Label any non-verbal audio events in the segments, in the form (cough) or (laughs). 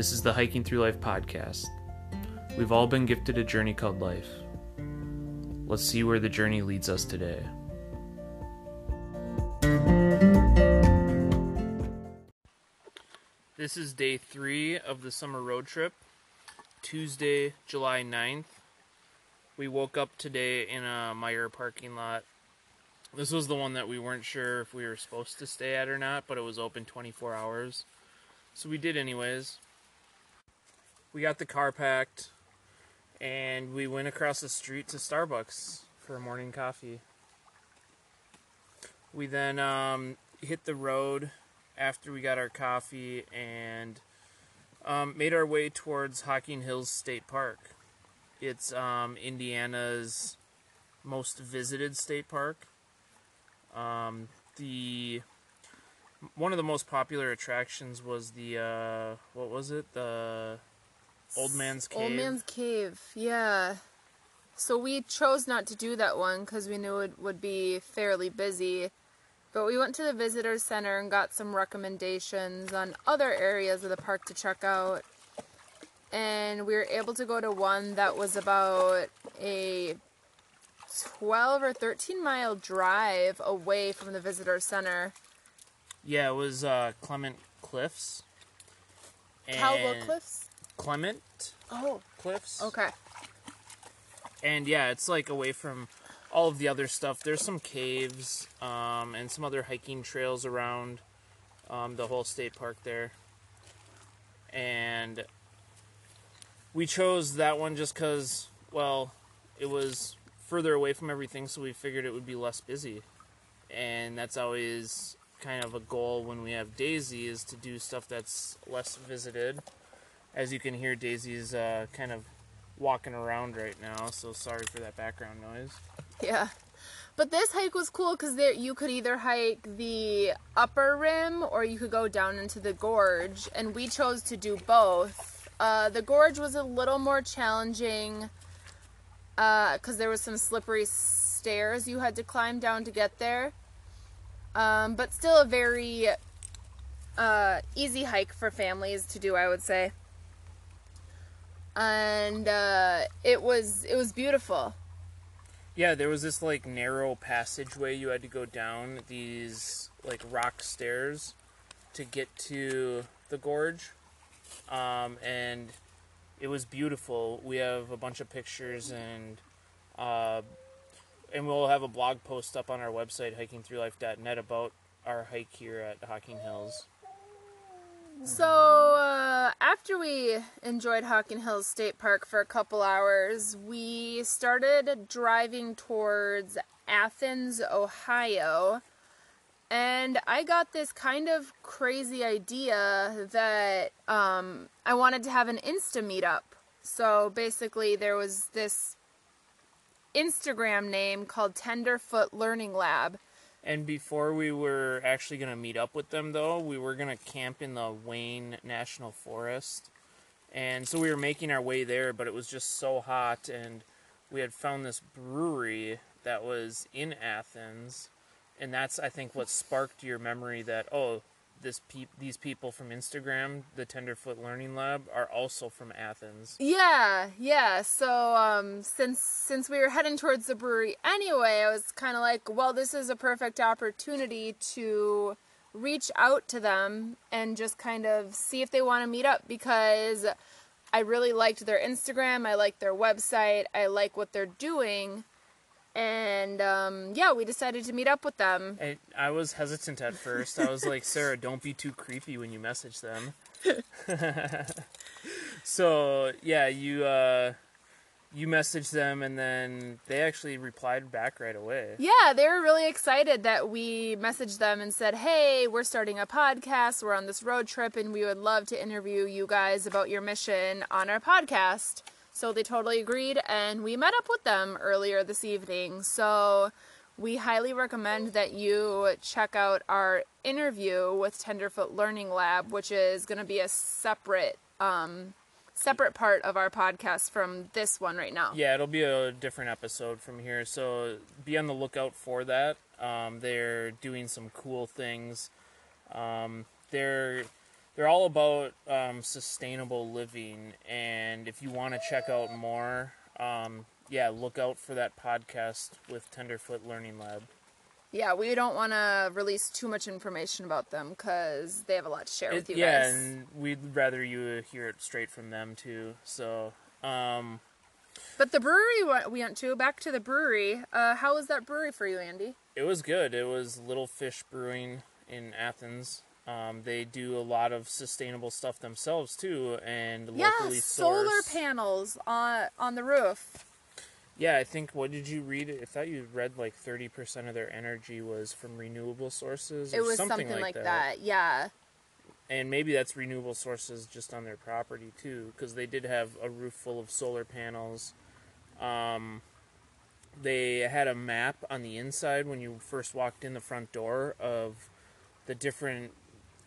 This is the Hiking Through Life podcast. We've all been gifted a journey called life. Let's see where the journey leads us today. This is day three of the summer road trip, Tuesday, July 9th. We woke up today in a Meijer parking lot. This was the one that we weren't sure if we were supposed to stay at or not, but it was open 24 hours. So we did anyways. We got the car packed and we went across the street to Starbucks for a morning coffee. We then um, hit the road after we got our coffee and um, made our way towards Hocking Hills State Park. It's um, Indiana's most visited state park. Um, the one of the most popular attractions was the uh, what was it? The Old Man's Cave. Old Man's Cave, yeah. So we chose not to do that one because we knew it would be fairly busy. But we went to the visitor center and got some recommendations on other areas of the park to check out. And we were able to go to one that was about a 12 or 13 mile drive away from the visitor center. Yeah, it was uh, Clement Cliffs. And- Cliffs? Clement Oh, Cliffs. okay. And yeah, it's like away from all of the other stuff. There's some caves um, and some other hiking trails around um, the whole state park there. And we chose that one just because, well, it was further away from everything, so we figured it would be less busy. And that's always kind of a goal when we have Daisy is to do stuff that's less visited. As you can hear, Daisy's uh, kind of walking around right now, so sorry for that background noise. Yeah. But this hike was cool because you could either hike the upper rim or you could go down into the gorge, and we chose to do both. Uh, the gorge was a little more challenging because there was some slippery stairs you had to climb down to get there, um, but still a very uh, easy hike for families to do, I would say. And uh, it was it was beautiful. Yeah, there was this like narrow passageway you had to go down these like rock stairs to get to the gorge. Um, and it was beautiful. We have a bunch of pictures and uh, and we'll have a blog post up on our website hikingthroughlife.net about our hike here at Hocking Hills. So uh, after we enjoyed Hocking Hills State Park for a couple hours, we started driving towards Athens, Ohio. And I got this kind of crazy idea that um, I wanted to have an Insta meetup. So basically, there was this Instagram name called Tenderfoot Learning Lab. And before we were actually going to meet up with them, though, we were going to camp in the Wayne National Forest. And so we were making our way there, but it was just so hot. And we had found this brewery that was in Athens. And that's, I think, what sparked your memory that, oh, this these people from Instagram, the Tenderfoot Learning Lab, are also from Athens. Yeah, yeah. So um, since since we were heading towards the brewery anyway, I was kind of like, well, this is a perfect opportunity to reach out to them and just kind of see if they want to meet up because I really liked their Instagram, I like their website, I like what they're doing. And um, yeah, we decided to meet up with them. I, I was hesitant at first. I was like, Sarah, (laughs) don't be too creepy when you message them. (laughs) so yeah, you uh, you messaged them, and then they actually replied back right away. Yeah, they were really excited that we messaged them and said, "Hey, we're starting a podcast. We're on this road trip, and we would love to interview you guys about your mission on our podcast." So they totally agreed, and we met up with them earlier this evening. So we highly recommend that you check out our interview with Tenderfoot Learning Lab, which is going to be a separate um, separate part of our podcast from this one right now. Yeah, it'll be a different episode from here, so be on the lookout for that. Um, they're doing some cool things. Um, they're they're all about um, sustainable living. And if you want to check out more, um, yeah, look out for that podcast with Tenderfoot Learning Lab. Yeah, we don't want to release too much information about them because they have a lot to share It- with you yeah, guys. and we'd rather you hear it straight from them too. So, um, But the brewery we went to, back to the brewery. Uh, how was that brewery for you, Andy? it was good. It was Little Fish Brewing in Athens. Um, they do a lot of sustainable stuff themselves too, and Yeah, locally solar sourced. panels on on the roof. Yeah, I think what did you read? I thought you read like thirty percent of their energy was from renewable sources. Or It was something, something, like, that. that. Yeah. and maybe that's renewable sources just on their property too, because they did have a roof full of solar panels. Um, they had a map on the inside when you first walked in the front door of the different.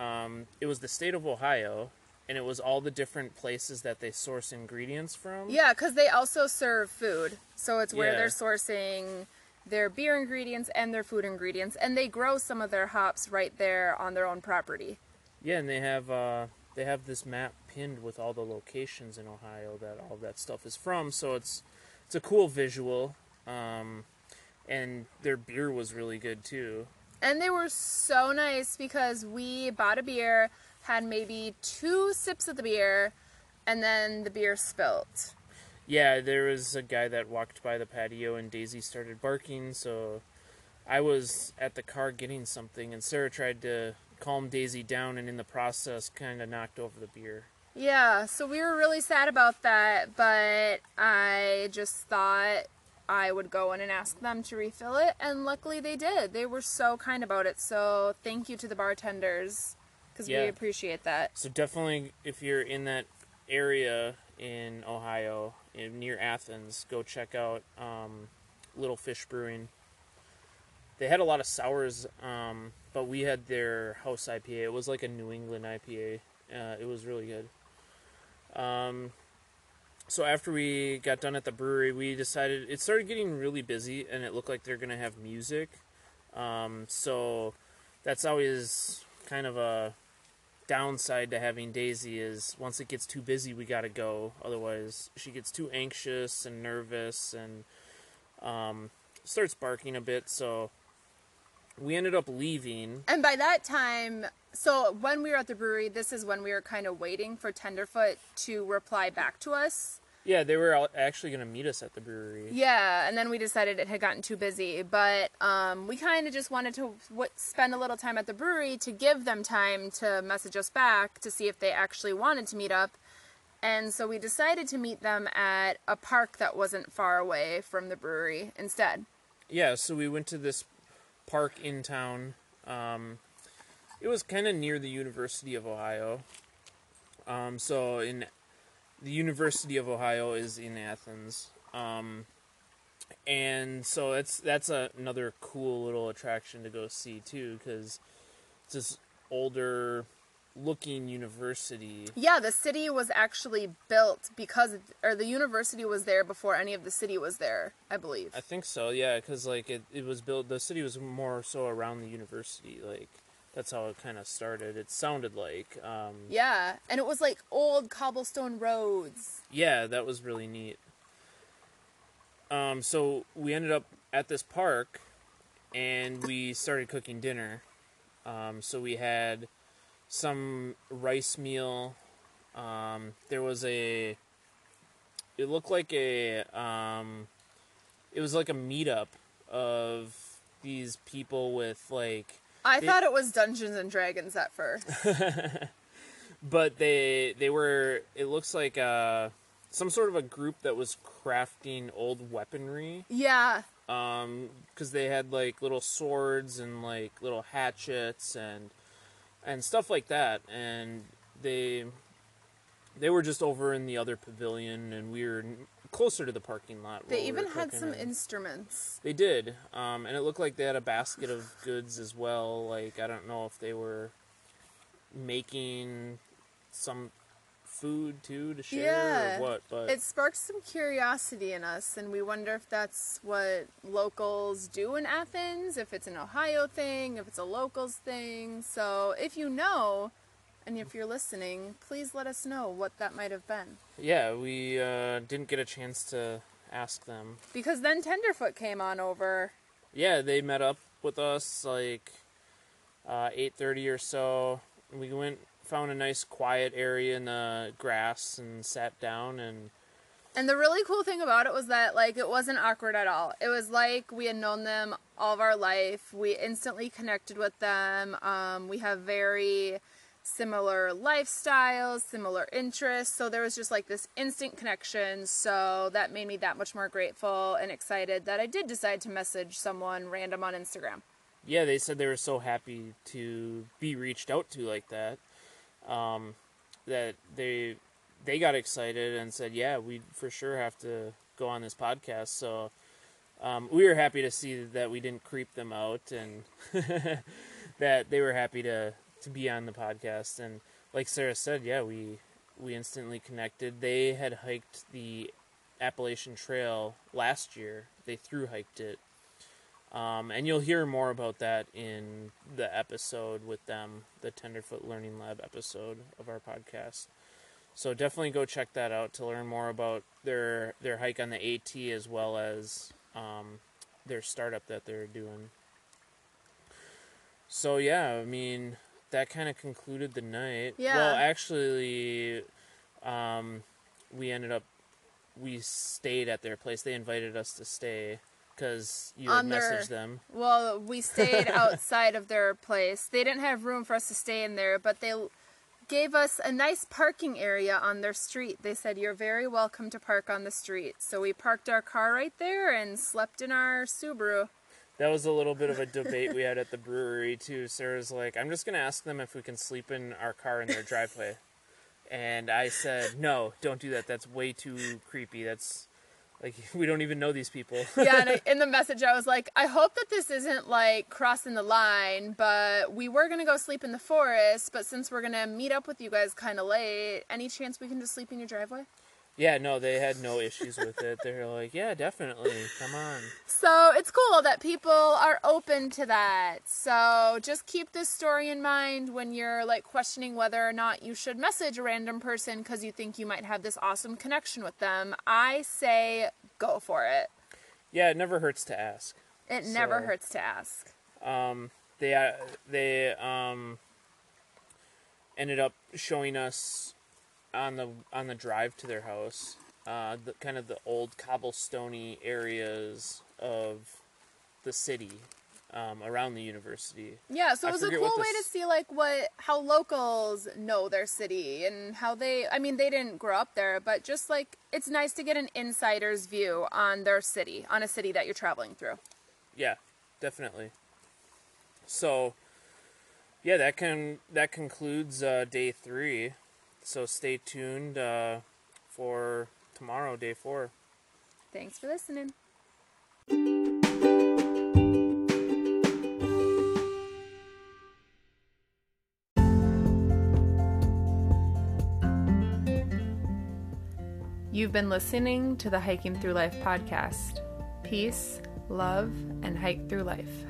Um, it was the state of Ohio, and it was all the different places that they source ingredients from. Yeah, because they also serve food. So it's where Yeah. they're sourcing their beer ingredients and their food ingredients. And they grow some of their hops right there on their own property. Yeah, and they have uh, they have this map pinned with all the locations in Ohio that all that stuff is from. So it's it's a cool visual, um, and their beer was really good too. And they were so nice because we bought a beer, had maybe two sips of the beer, and then the beer spilt. Yeah, there was a guy that walked by the patio and Daisy started barking. So I was at the car getting something, and Sarah tried to calm Daisy down, and in the process, kind of knocked over the beer. Yeah, so we were really sad about that, but I just thought I would go in and ask them to refill it, and luckily they did. They were so kind about it, so thank you to the bartenders because Yeah. we appreciate that. So definitely, if you're in that area in Ohio, in, near Athens, go check out um, Little Fish Brewing. They had a lot of sours, um, but we had their house IPA. It was like a New England IPA. Uh, it was really good. Um, so after we got done at the brewery, we decided it started getting really busy, and it looked like they're gonna have music. Um, so that's always kind of a downside to having Daisy is once it gets too busy, we gotta go. Otherwise, she gets too anxious and nervous and um, starts barking a bit. So we ended up leaving. And by that time, so when we were at the brewery, this is when we were kind of waiting for Tenderfoot to reply back to us. Yeah, they were actually gonna meet us at the brewery. Yeah, and then we decided it had gotten too busy, but um, we kind of just wanted to w- spend a little time at the brewery to give them time to message us back to see if they actually wanted to meet up. And so we decided to meet them at a park that wasn't far away from the brewery instead. Yeah, so we went to this park in town. Um, it was kind of near the University of Ohio. Um, so in the University of Ohio is in Athens. Um, and so that's that's a, another cool little attraction to go see too, because it's this older looking university. Yeah, the city was actually built because, or the university was there before any of the city was there, I believe. I think so, yeah, because like it, it was built. The city was more so around the university, like that's how it kind of started. It sounded like, um, Yeah, and it was like old cobblestone roads. yeah, that was really neat. Um, so we ended up at this park, and we started cooking dinner. Um, so we had some rice meal. Um, there was a. It looked like a. Um, it was like a meetup of these people with like I They- thought it was Dungeons and Dragons at first. (laughs) but they they were it looks like uh some sort of a group that was crafting old weaponry yeah, um because they had like little swords and like little hatchets and and stuff like that and they they were just over in the other pavilion and we were closer to the parking lot they where we even had some instruments. they did, um, and it looked like they had a basket of goods as well. Like I don't know if they were making some food too to share Yeah. or what, but It sparks some curiosity in us, and we wonder if that's what locals do in Athens, if it's an Ohio thing, if it's a locals thing. So if you know, And if you're listening, please let us know what that might have been. Yeah, we uh, didn't get a chance to ask them. Because then Tenderfoot came on over. Yeah, they met up with us like uh, 8:30 or so. We went, found a nice quiet area in the grass, and sat down. And And the really cool thing about it was that like it wasn't awkward at all. It was like we had known them all of our life. We instantly connected with them. Um, we have very similar lifestyles, similar interests. So there was just like this instant connection. So that made me that much more grateful and excited that I did decide to message someone random on Instagram. yeah, they said they were so happy to be reached out to like that. Um, that they they got excited and said, "Yeah, we for sure have to go on this podcast." So um, we were happy to see that we didn't creep them out and (laughs) that they were happy to to be on the podcast. And like Sarah said, yeah, we we instantly connected. They had hiked the Appalachian Trail last year. They through hiked it. Um, and you'll hear more about that in the episode with them, the Tenderfoot Learning Lab episode of our podcast. So definitely go check that out to learn more about their their hike on the AT as well as um, their startup that they're doing. So yeah, I mean that kind of concluded the night. Yeah. Well, actually, um, we ended up we stayed at their place. They invited us to stay because you had On their- messaged them. Well, we stayed (laughs) outside of their place. They didn't have room for us to stay in there, but they gave us a nice parking area on their street. They said, You're very welcome to park on the street. So we parked our car right there and slept in our Subaru. That was a little bit of a debate we had at the brewery too. Sarah's like, "I'm just gonna ask them if we can sleep in our car in their (laughs) driveway," and I said, "No, don't do that. That's way too creepy. That's like (laughs) we don't even know these people." (laughs) Yeah, and I, (laughs) in the message, I was like, I hope that this isn't like crossing the line, but we were to go sleep in the forest, but since we're to meet up with you guys kind of late, any chance we can just sleep in your driveway? Yeah, no, they had no issues with it. They're like, "Yeah, definitely. Come on." So it's cool that people are open to that. So just keep this story in mind when you're like questioning whether or not you should message a random person because you think you might have this awesome connection with them. I say go for it. Yeah, it never hurts to ask. It never hurts to ask. um, they uh, they um, ended up showing us on the on the drive to their house uh, the kind of the old cobblestony areas of the city um, around the university. Yeah, so it was a cool way to see like what how locals know their city and how they I mean they didn't grow up there, but just like it's nice to get an insider's view on their city, on a city that you're traveling through. Yeah, definitely. So, yeah, that can that concludes uh, day three. So stay tuned uh, for tomorrow, day four. Thanks for listening. You've been listening to the Hiking Through Life podcast. Peace, love, and hike through life.